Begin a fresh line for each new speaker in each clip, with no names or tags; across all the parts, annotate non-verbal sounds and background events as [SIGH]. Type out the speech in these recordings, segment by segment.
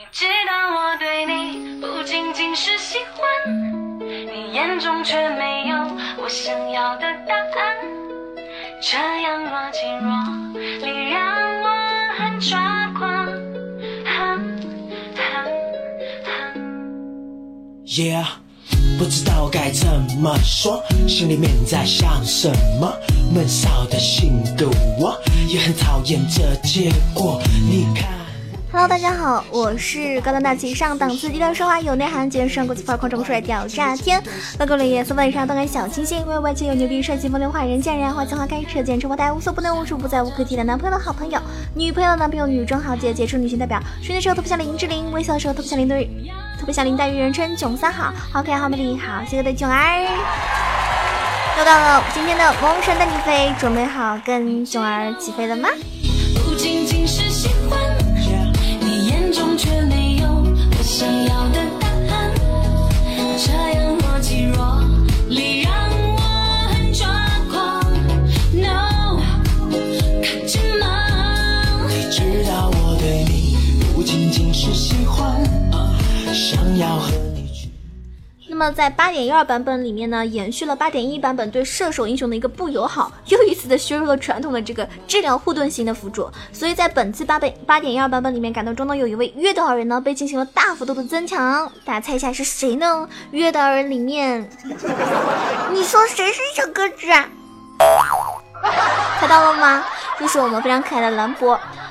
你知道我对你不仅仅是喜欢，你眼中却没有我想要的答案。这样若即若离，让我很抓狂。
Yeah，不知道该怎么说，心里面在想什么。闷骚的性格，我也很讨厌这结果。你看。
Hello，大家好，我是高端大气上档次、低调奢华有内涵、绝世国际范儿、狂中帅、屌炸天、高贵冷艳、色粉以上动感小清新、外外且有牛逼、帅气风流话、人见人爱、花见花开、车见车爆胎、无所不能、无处不在、无可替代男朋友的好朋友、女朋友的男朋友、女中豪杰、杰出女性代表、睡的时候特别像林志玲，微笑的时候特别像林黛玉，特别像林黛玉，人称囧三好，好可爱、好美丽、好邪恶的囧儿。又到了今天的萌神带你飞，准备好跟囧儿起飞了吗？不仅仅是。中却没有我想要的答案，这样若即若离，让我很抓狂。No，看见吗？你知道我对你不仅仅是喜欢，想要和你。那么在八点一二版本里面呢，延续了八点一版本对射手英雄的一个不友好，又一次的削弱了传统的这个治疗护盾型的辅助。所以在本次八倍八点一二版本里面，感动中呢有一位月岛人呢被进行了大幅度的增强，大家猜一下是谁呢？月岛人里面，你说谁是小鸽子啊？[LAUGHS] 猜到了吗？就是我们非常可爱的兰博。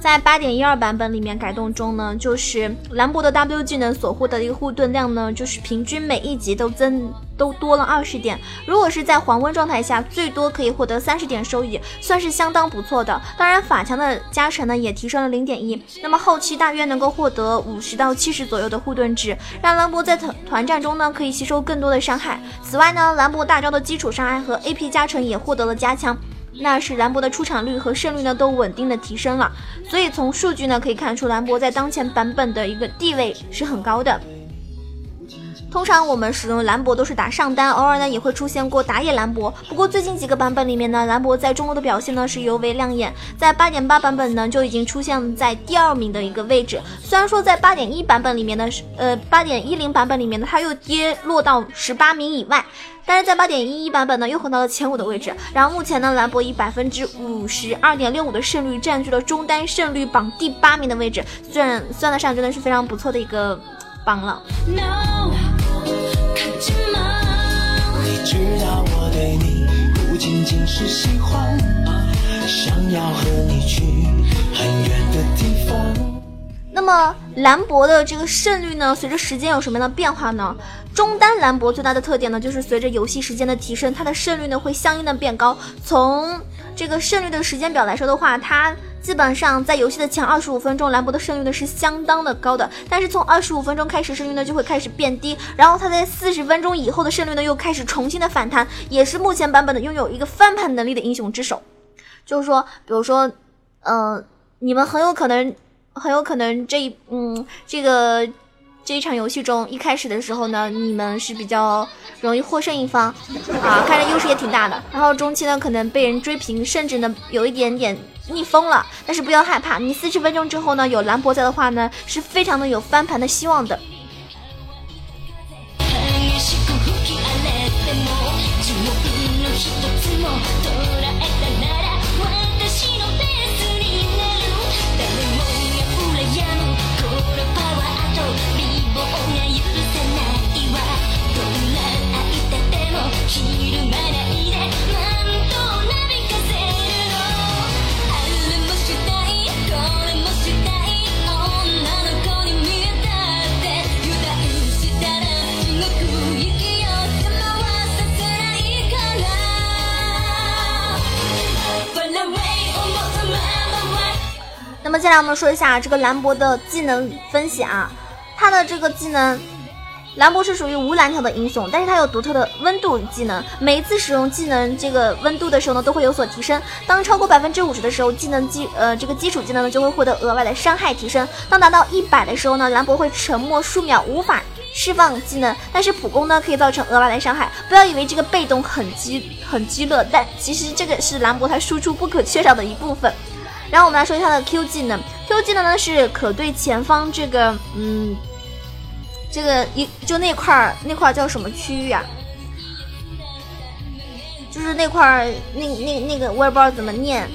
在八点一二版本里面改动中呢，就是兰博的 W 技能所获得的一个护盾量呢，就是平均每一级都增都多了二十点。如果是在黄温状态下，最多可以获得三十点收益，算是相当不错的。当然法强的加成呢，也提升了零点一。那么后期大约能够获得五十到七十左右的护盾值，让兰博在团团战中呢可以吸收更多的伤害。此外呢，兰博大招的基础伤害和 AP 加成也获得了加强。那是兰博的出场率和胜率呢都稳定的提升了，所以从数据呢可以看出兰博在当前版本的一个地位是很高的。通常我们使用兰博都是打上单，偶尔呢也会出现过打野兰博。不过最近几个版本里面呢，兰博在中路的表现呢是尤为亮眼，在八点八版本呢就已经出现在第二名的一个位置。虽然说在八点一版本里面呢是，呃八点一零版本里面呢，它又跌落到十八名以外。但是在八点一一版本呢，又回到了前五的位置。然后目前呢，兰博以百分之五十二点六五的胜率占据了中单胜率榜第八名的位置，算算得上真的是非常不错的一个榜了。
No,
喜欢想要和你去很远的地方
那么兰博的这个胜率呢，随着时间有什么样的变化呢？中单兰博最大的特点呢，就是随着游戏时间的提升，它的胜率呢会相应的变高。从这个胜率的时间表来说的话，它基本上在游戏的前二十五分钟，兰博的胜率呢是相当的高的。但是从二十五分钟开始，胜率呢就会开始变低，然后他在四十分钟以后的胜率呢又开始重新的反弹，也是目前版本的拥有一个翻盘能力的英雄之首。就是说，比如说，呃，你们很有可能。很有可能这一嗯这个这一场游戏中一开始的时候呢，你们是比较容易获胜一方啊，看着优势也挺大的。然后中期呢，可能被人追平，甚至呢有一点点逆风了。但是不要害怕，你四十分钟之后呢，有兰博在的话呢，是非常的有翻盘的希望的。我们说一下这个兰博的技能分析啊，他的这个技能兰博是属于无蓝条的英雄，但是他有独特的温度技能，每一次使用技能这个温度的时候呢，都会有所提升。当超过百分之五十的时候，技能基呃这个基础技能呢就会获得额外的伤害提升。当达到一百的时候呢，兰博会沉默数秒，无法释放技能，但是普攻呢可以造成额外的伤害。不要以为这个被动很激很激乐，但其实这个是兰博他输出不可缺少的一部分。然后我们来说一下他的 Q 技能，Q 技能呢是可对前方这个嗯。这个一就那块儿那块儿叫什么区域啊？就是那块儿那那那个我也不知道怎么念，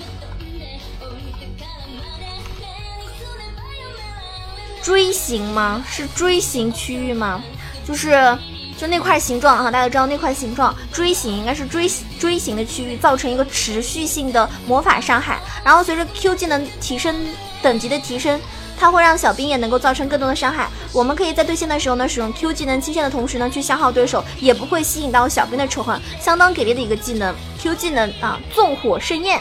锥形吗？是锥形区域吗？就是就那块形状啊，大家知道那块形状锥形应该是锥锥形的区域，造成一个持续性的魔法伤害。然后随着 Q 技能提升等级的提升。它会让小兵也能够造成更多的伤害。我们可以在对线的时候呢，使用 Q 技能清线的同时呢，去消耗对手，也不会吸引到小兵的仇恨，相当给力的一个技能。Q 技能啊，纵火盛宴。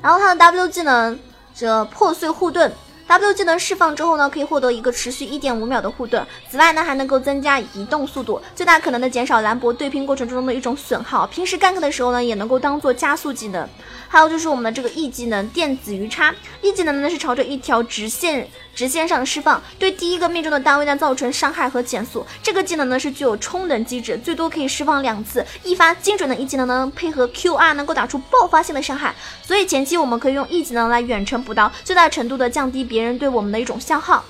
然后它的 W 技能，这破碎护盾。W 技能释放之后呢，可以获得一个持续一点五秒的护盾。此外呢，还能够增加移动速度，最大可能的减少兰博对拼过程中的一种损耗。平时 gank 的时候呢，也能够当做加速技能。还有就是我们的这个 E 技能电子鱼叉，E 技能呢是朝着一条直线直线上释放，对第一个命中的单位呢造成伤害和减速。这个技能呢是具有充能机制，最多可以释放两次。一发精准的 E 技能呢配合 QR 能够打出爆发性的伤害，所以前期我们可以用 E 技能来远程补刀，最大程度的降低别人对我们的一种消耗。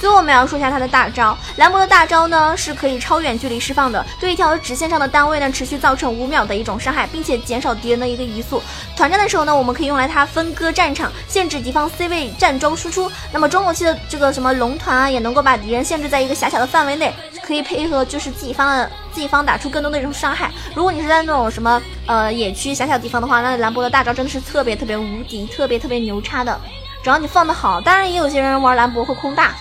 最后我们要说一下他的大招，兰博的大招呢是可以超远距离释放的，对一条直线上的单位呢持续造成五秒的一种伤害，并且减少敌人的一个移速。团战的时候呢，我们可以用来它分割战场，限制敌方 C 位站桩输出。那么中后期的这个什么龙团啊，也能够把敌人限制在一个狭小的范围内，可以配合就是自己方的自己方打出更多的一种伤害。如果你是在那种什么呃野区狭小地方的话，那兰博的大招真的是特别特别无敌，特别特别牛叉的。只要你放的好，当然也有些人玩兰博会空大。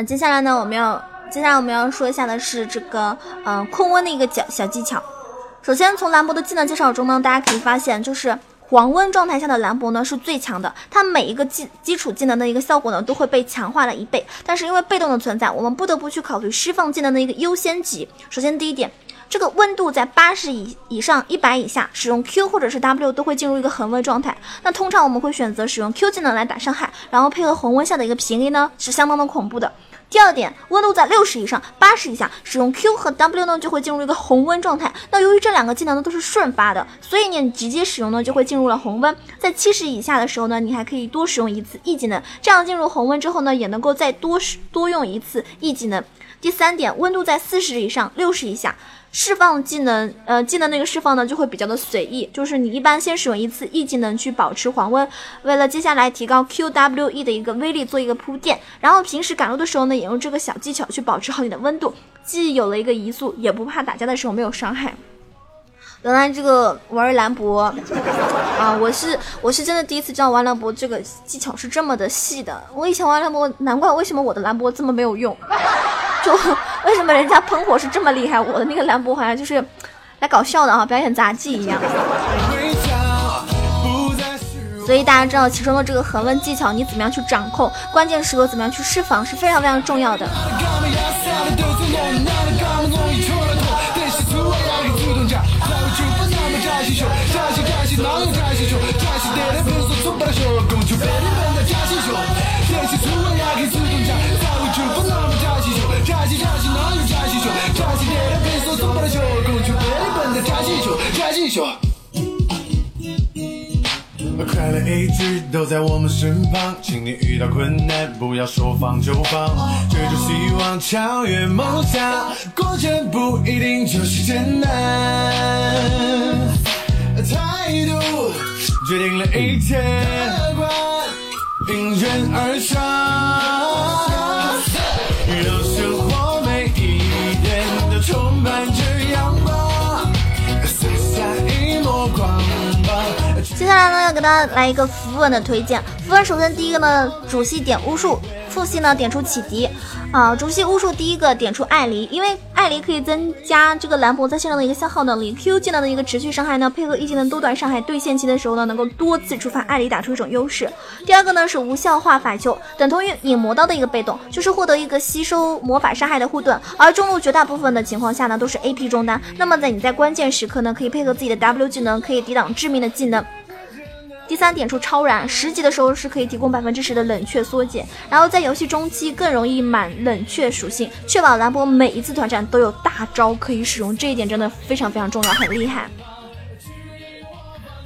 那接下来呢，我们要接下来我们要说一下的是这个嗯控温的一个小小技巧。首先从兰博的技能介绍中呢，大家可以发现，就是黄温状态下的兰博呢是最强的，它每一个基基础技能的一个效果呢都会被强化了一倍。但是因为被动的存在，我们不得不去考虑释放技能的一个优先级。首先第一点。这个温度在八十以以上一百以下，使用 Q 或者是 W 都会进入一个恒温状态。那通常我们会选择使用 Q 技能来打伤害，然后配合恒温下的一个平 A 呢，是相当的恐怖的。第二点，温度在六十以上、八十以下，使用 Q 和 W 呢就会进入一个红温状态。那由于这两个技能呢都是瞬发的，所以你直接使用呢就会进入了红温。在七十以下的时候呢，你还可以多使用一次 E 技能，这样进入红温之后呢，也能够再多多用一次 E 技能。第三点，温度在四十以上、六十以下。释放技能，呃，技能那个释放呢就会比较的随意，就是你一般先使用一次 E 技能去保持黄温，为了接下来提高 QWE 的一个威力做一个铺垫，然后平时赶路的时候呢，也用这个小技巧去保持好你的温度，既有了一个移速，也不怕打架的时候没有伤害。原来这个玩兰博啊，我是我是真的第一次知道玩兰博这个技巧是这么的细的，我以前玩兰博，难怪为什么我的兰博这么没有用。就 [LAUGHS] 为什么人家喷火是这么厉害，我的那个兰博好像就是来搞笑的啊，表演杂技一样。所以大家知道其中的这个恒温技巧，你怎么样去掌控，关键时刻怎么样去释放是非常非常重要的。
快乐一直都在我们身旁，请你遇到困难不要说放就放，追逐希望，超越梦想，过程不一定就是艰难。态度决定了一切，乐观迎刃而上。
给大家来一个符文的推荐。符文首先第一个呢，主系点巫术，副系呢点出启迪。啊，主系巫术第一个点出艾黎，因为艾黎可以增加这个兰博在线上的一个消耗能力，Q 技能的一个持续伤害呢，配合 E 技能多段伤害，对线期的时候呢，能够多次触发艾黎打出一种优势。第二个呢是无效化法球，等同于引魔刀的一个被动，就是获得一个吸收魔法伤害的护盾，而中路绝大部分的情况下呢都是 AP 中单，那么在你在关键时刻呢，可以配合自己的 W 技能，可以抵挡致命的技能。第三点出超燃，十级的时候是可以提供百分之十的冷却缩减，然后在游戏中期更容易满冷却属性，确保兰博每一次团战都有大招可以使用，这一点真的非常非常重要，很厉害。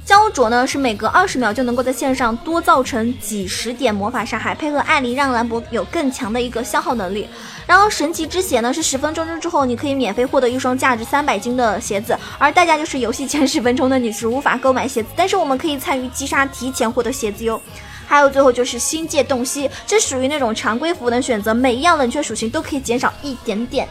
焦灼呢是每隔二十秒就能够在线上多造成几十点魔法伤害，配合艾琳让兰博有更强的一个消耗能力。然后神奇之血呢是十分钟之后你可以免费获得一双价值三百金的鞋子，而代价就是游戏前十分钟的你是无法购买鞋子，但是我们可以参与击杀提前获得鞋子哟。还有最后就是星界洞悉，这属于那种常规服务的选择，每一样冷却属性都可以减少一点点。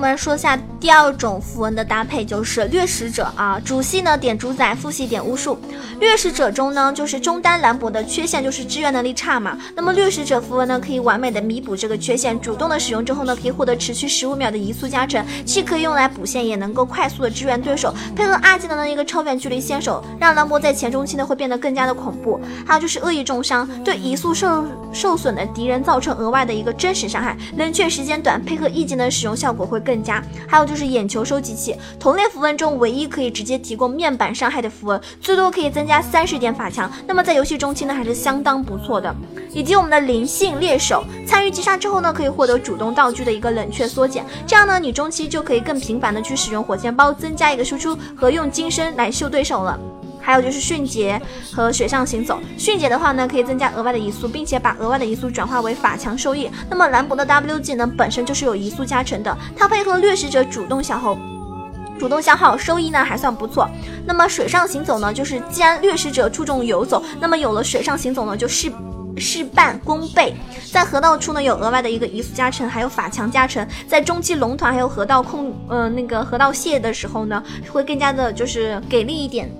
们说下第二种符文的搭配，就是掠食者啊，主系呢点主宰，副系点巫术。掠食者中呢，就是中单兰博的缺陷就是支援能力差嘛。那么掠食者符文呢，可以完美的弥补这个缺陷，主动的使用之后呢，可以获得持续十五秒的移速加成，既可以用来补线，也能够快速的支援对手，配合二技能的一个超远距离先手，让兰博在前中期呢会变得更加的恐怖。还有就是恶意重伤，对移速受受损的敌人造成额外的一个真实伤害，冷却时间短，配合 E 技能使用效果会更佳。还有就是眼球收集器，同类符文中唯一可以直接提供面板伤害的符文，最多可以增加三十点法强。那么在游戏中期呢，还是相当不错的。以及我们的灵性猎手，参与击杀之后呢，可以获得主动道具的一个冷却缩减，这样呢，你中期就可以更频繁的去使用火箭包，增加一个输出和用金身来秀对手了。还有就是迅捷和水上行走，迅捷的话呢，可以增加额外的移速，并且把额外的移速转化为法强收益。那么兰博的 W 技能本身就是有移速加成的，它配合掠食者主动消耗。主动消耗收益呢还算不错。那么水上行走呢，就是既然掠食者注重游走，那么有了水上行走呢，就事事半功倍。在河道处呢有额外的一个移速加成，还有法强加成。在中期龙团还有河道控呃那个河道蟹的时候呢，会更加的就是给力一点。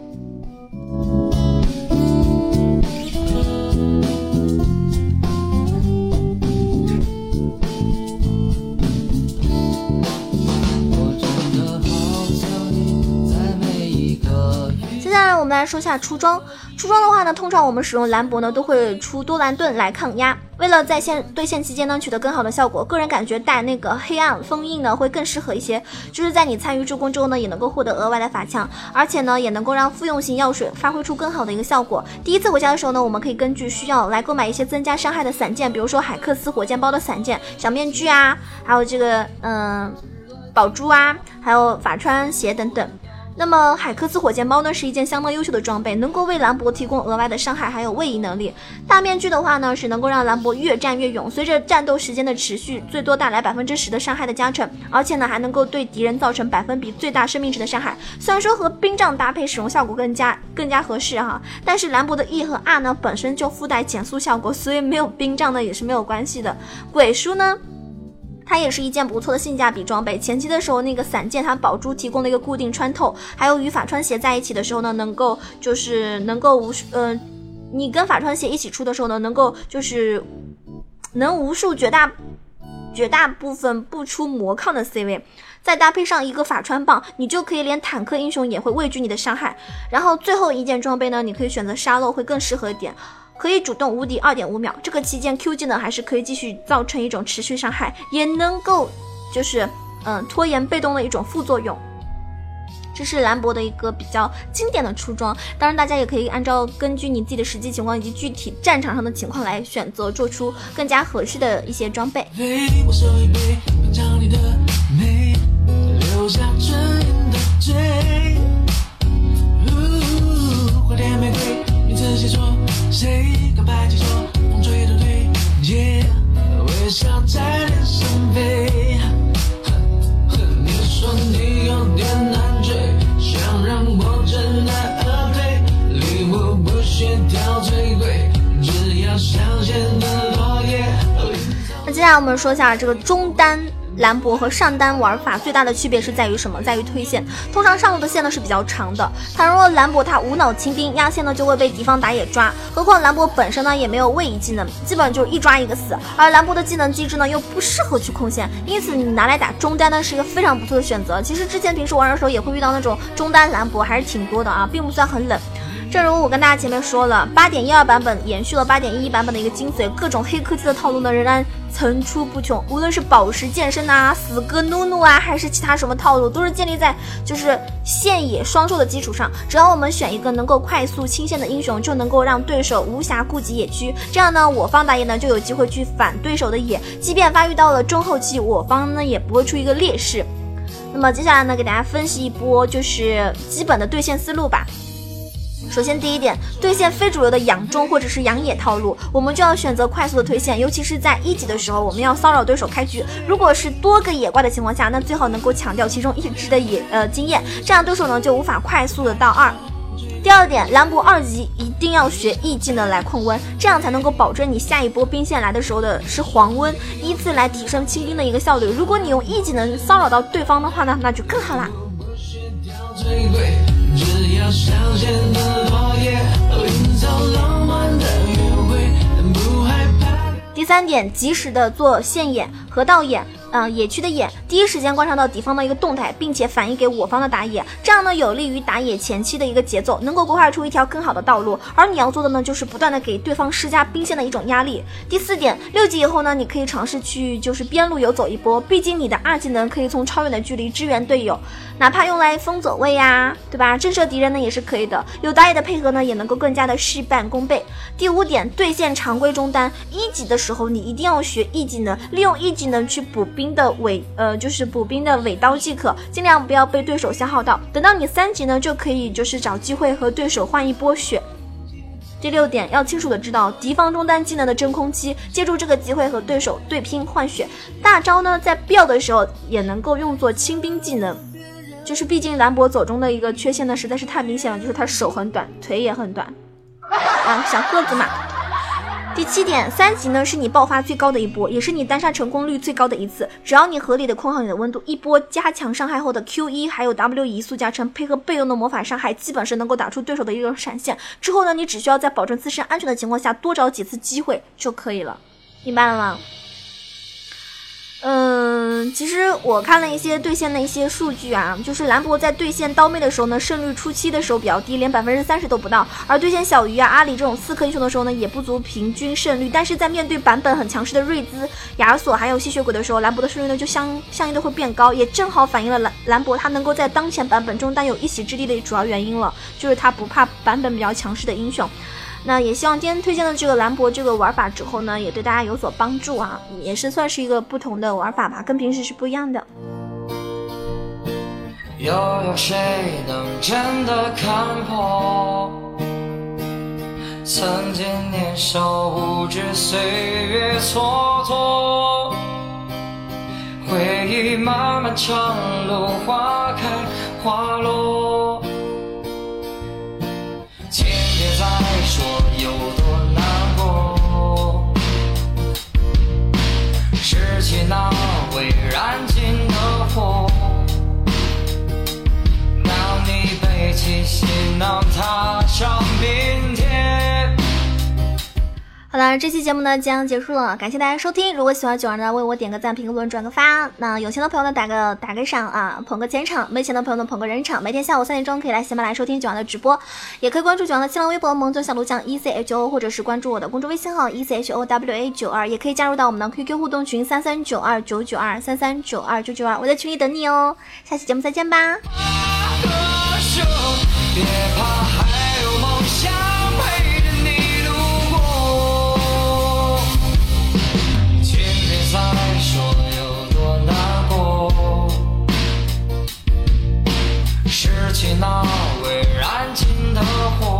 们来说一下出装。出装的话呢，通常我们使用兰博呢都会出多兰盾来抗压。为了在线对线期间呢取得更好的效果，个人感觉带那个黑暗封印呢会更适合一些。就是在你参与助攻之后呢，也能够获得额外的法强，而且呢也能够让复用型药水发挥出更好的一个效果。第一次回家的时候呢，我们可以根据需要来购买一些增加伤害的散件，比如说海克斯火箭包的散件、小面具啊，还有这个嗯宝珠啊，还有法穿鞋等等。那么海克斯火箭包呢是一件相当优秀的装备，能够为兰博提供额外的伤害，还有位移能力。大面具的话呢是能够让兰博越战越勇，随着战斗时间的持续，最多带来百分之十的伤害的加成，而且呢还能够对敌人造成百分比最大生命值的伤害。虽然说和冰杖搭配使用效果更加更加合适哈，但是兰博的 E 和 R 呢本身就附带减速效果，所以没有冰杖呢也是没有关系的。鬼书呢？它也是一件不错的性价比装备。前期的时候，那个散件它宝珠提供了一个固定穿透，还有与法穿鞋在一起的时候呢，能够就是能够无数，呃，你跟法穿鞋一起出的时候呢，能够就是能无数绝大绝大部分不出魔抗的 C 位，再搭配上一个法穿棒，你就可以连坦克英雄也会畏惧你的伤害。然后最后一件装备呢，你可以选择沙漏会更适合一点。可以主动无敌二点五秒。这个期间 Q 技能还是可以继续造成一种持续伤害，也能够就是嗯拖延被动的一种副作用。这是兰博的一个比较经典的出装，当然大家也可以按照根据你自己的实际情况以及具体战场上的情况来选择，做出更加合适的一些装备。
我手一杯，品尝你的美，留下唇印的
们说一下这个中单兰博和上单玩法最大的区别是在于什么？在于推线。通常上路的线呢是比较长的，倘若兰博他无脑清兵压线呢，就会被敌方打野抓。何况兰博本身呢也没有位移技能，基本就是一抓一个死。而兰博的技能机制呢又不适合去控线，因此你拿来打中单呢是一个非常不错的选择。其实之前平时玩的时候也会遇到那种中单兰博，还是挺多的啊，并不算很冷。正如我跟大家前面说了，八点一二版本延续了八点一一版本的一个精髓，各种黑科技的套路呢仍然层出不穷。无论是宝石健身呐、死哥努努啊，还是其他什么套路，都是建立在就是线野双兽的基础上。只要我们选一个能够快速清线的英雄，就能够让对手无暇顾及野区。这样呢，我方打野呢就有机会去反对手的野，即便发育到了中后期，我方呢也不会出一个劣势。那么接下来呢，给大家分析一波就是基本的对线思路吧。首先，第一点，对线非主流的养中或者是养野套路，我们就要选择快速的推线，尤其是在一级的时候，我们要骚扰对手开局。如果是多个野怪的情况下，那最好能够抢掉其中一只的野呃经验，这样对手呢就无法快速的到二。第二点，兰博二级一定要学 E 技能来控温，这样才能够保证你下一波兵线来的时候的是黄温，依次来提升清兵的一个效率。如果你用 E 技能骚扰到对方的话呢，那就更好啦。
要香榭的落叶，营造浪漫的约会，不害怕。
第三点，及时的做线眼、河道眼。嗯、野区的野，第一时间观察到敌方的一个动态，并且反映给我方的打野，这样呢有利于打野前期的一个节奏，能够规划出一条更好的道路。而你要做的呢，就是不断的给对方施加兵线的一种压力。第四点，六级以后呢，你可以尝试去就是边路游走一波，毕竟你的二技能可以从超远的距离支援队友，哪怕用来封走位呀，对吧？震慑敌人呢也是可以的。有打野的配合呢，也能够更加的事半功倍。第五点，对线常规中单，一级的时候你一定要学 E 技能，利用 E 技能去补兵的尾，呃，就是补兵的尾刀即可，尽量不要被对手消耗到。等到你三级呢，就可以就是找机会和对手换一波血。第六点，要清楚的知道敌方中单技能的真空期，借助这个机会和对手对拼换血。大招呢，在必要的时候也能够用作清兵技能。就是毕竟兰博走中的一个缺陷呢，实在是太明显了，就是他手很短，腿也很短，啊，小个子嘛。第七点，三级呢是你爆发最高的一波，也是你单杀成功率最高的一次。只要你合理的控好你的温度，一波加强伤害后的 Q 一还有 W 移速加成，配合被动的魔法伤害，基本是能够打出对手的一个闪现。之后呢，你只需要在保证自身安全的情况下，多找几次机会就可以了，明白了吗？嗯，其实我看了一些对线的一些数据啊，就是兰博在对线刀妹的时候呢，胜率初期的时候比较低，连百分之三十都不到；而对线小鱼啊、阿里这种刺客英雄的时候呢，也不足平均胜率。但是在面对版本很强势的瑞兹、亚索还有吸血鬼的时候，兰博的胜率呢就相相应的会变高，也正好反映了兰兰博他能够在当前版本中单有一席之地的主要原因了，就是他不怕版本比较强势的英雄。那也希望今天推荐的这个兰博这个玩法之后呢，也对大家有所帮助啊，也是算是一个不同的玩法吧，跟平时是不一样的。
又有谁能真的看破？曾经年少无知，岁月蹉跎，回忆漫漫长路，花开花落。我有多难过，拾起那未燃尽的火。当你背起行囊，踏上明天。
好了，这期节目呢即将结束了，感谢大家收听。如果喜欢九儿呢，为我点个赞、评个论、转个发。那有钱的朋友呢，打个打个赏啊，捧个钱场；没钱的朋友呢，捧个人场。每天下午三点钟可以来喜马拉雅收听九儿的直播，也可以关注九儿的新浪微博“萌总小鹿酱 E C H O”，或者是关注我的公众微信号 “E C H O W A 九二”，也可以加入到我们的 QQ 互动群三三九二九九二三三九二九九二，我在群里等你哦。下期节目再见吧。
别怕，拾起那未燃尽的火。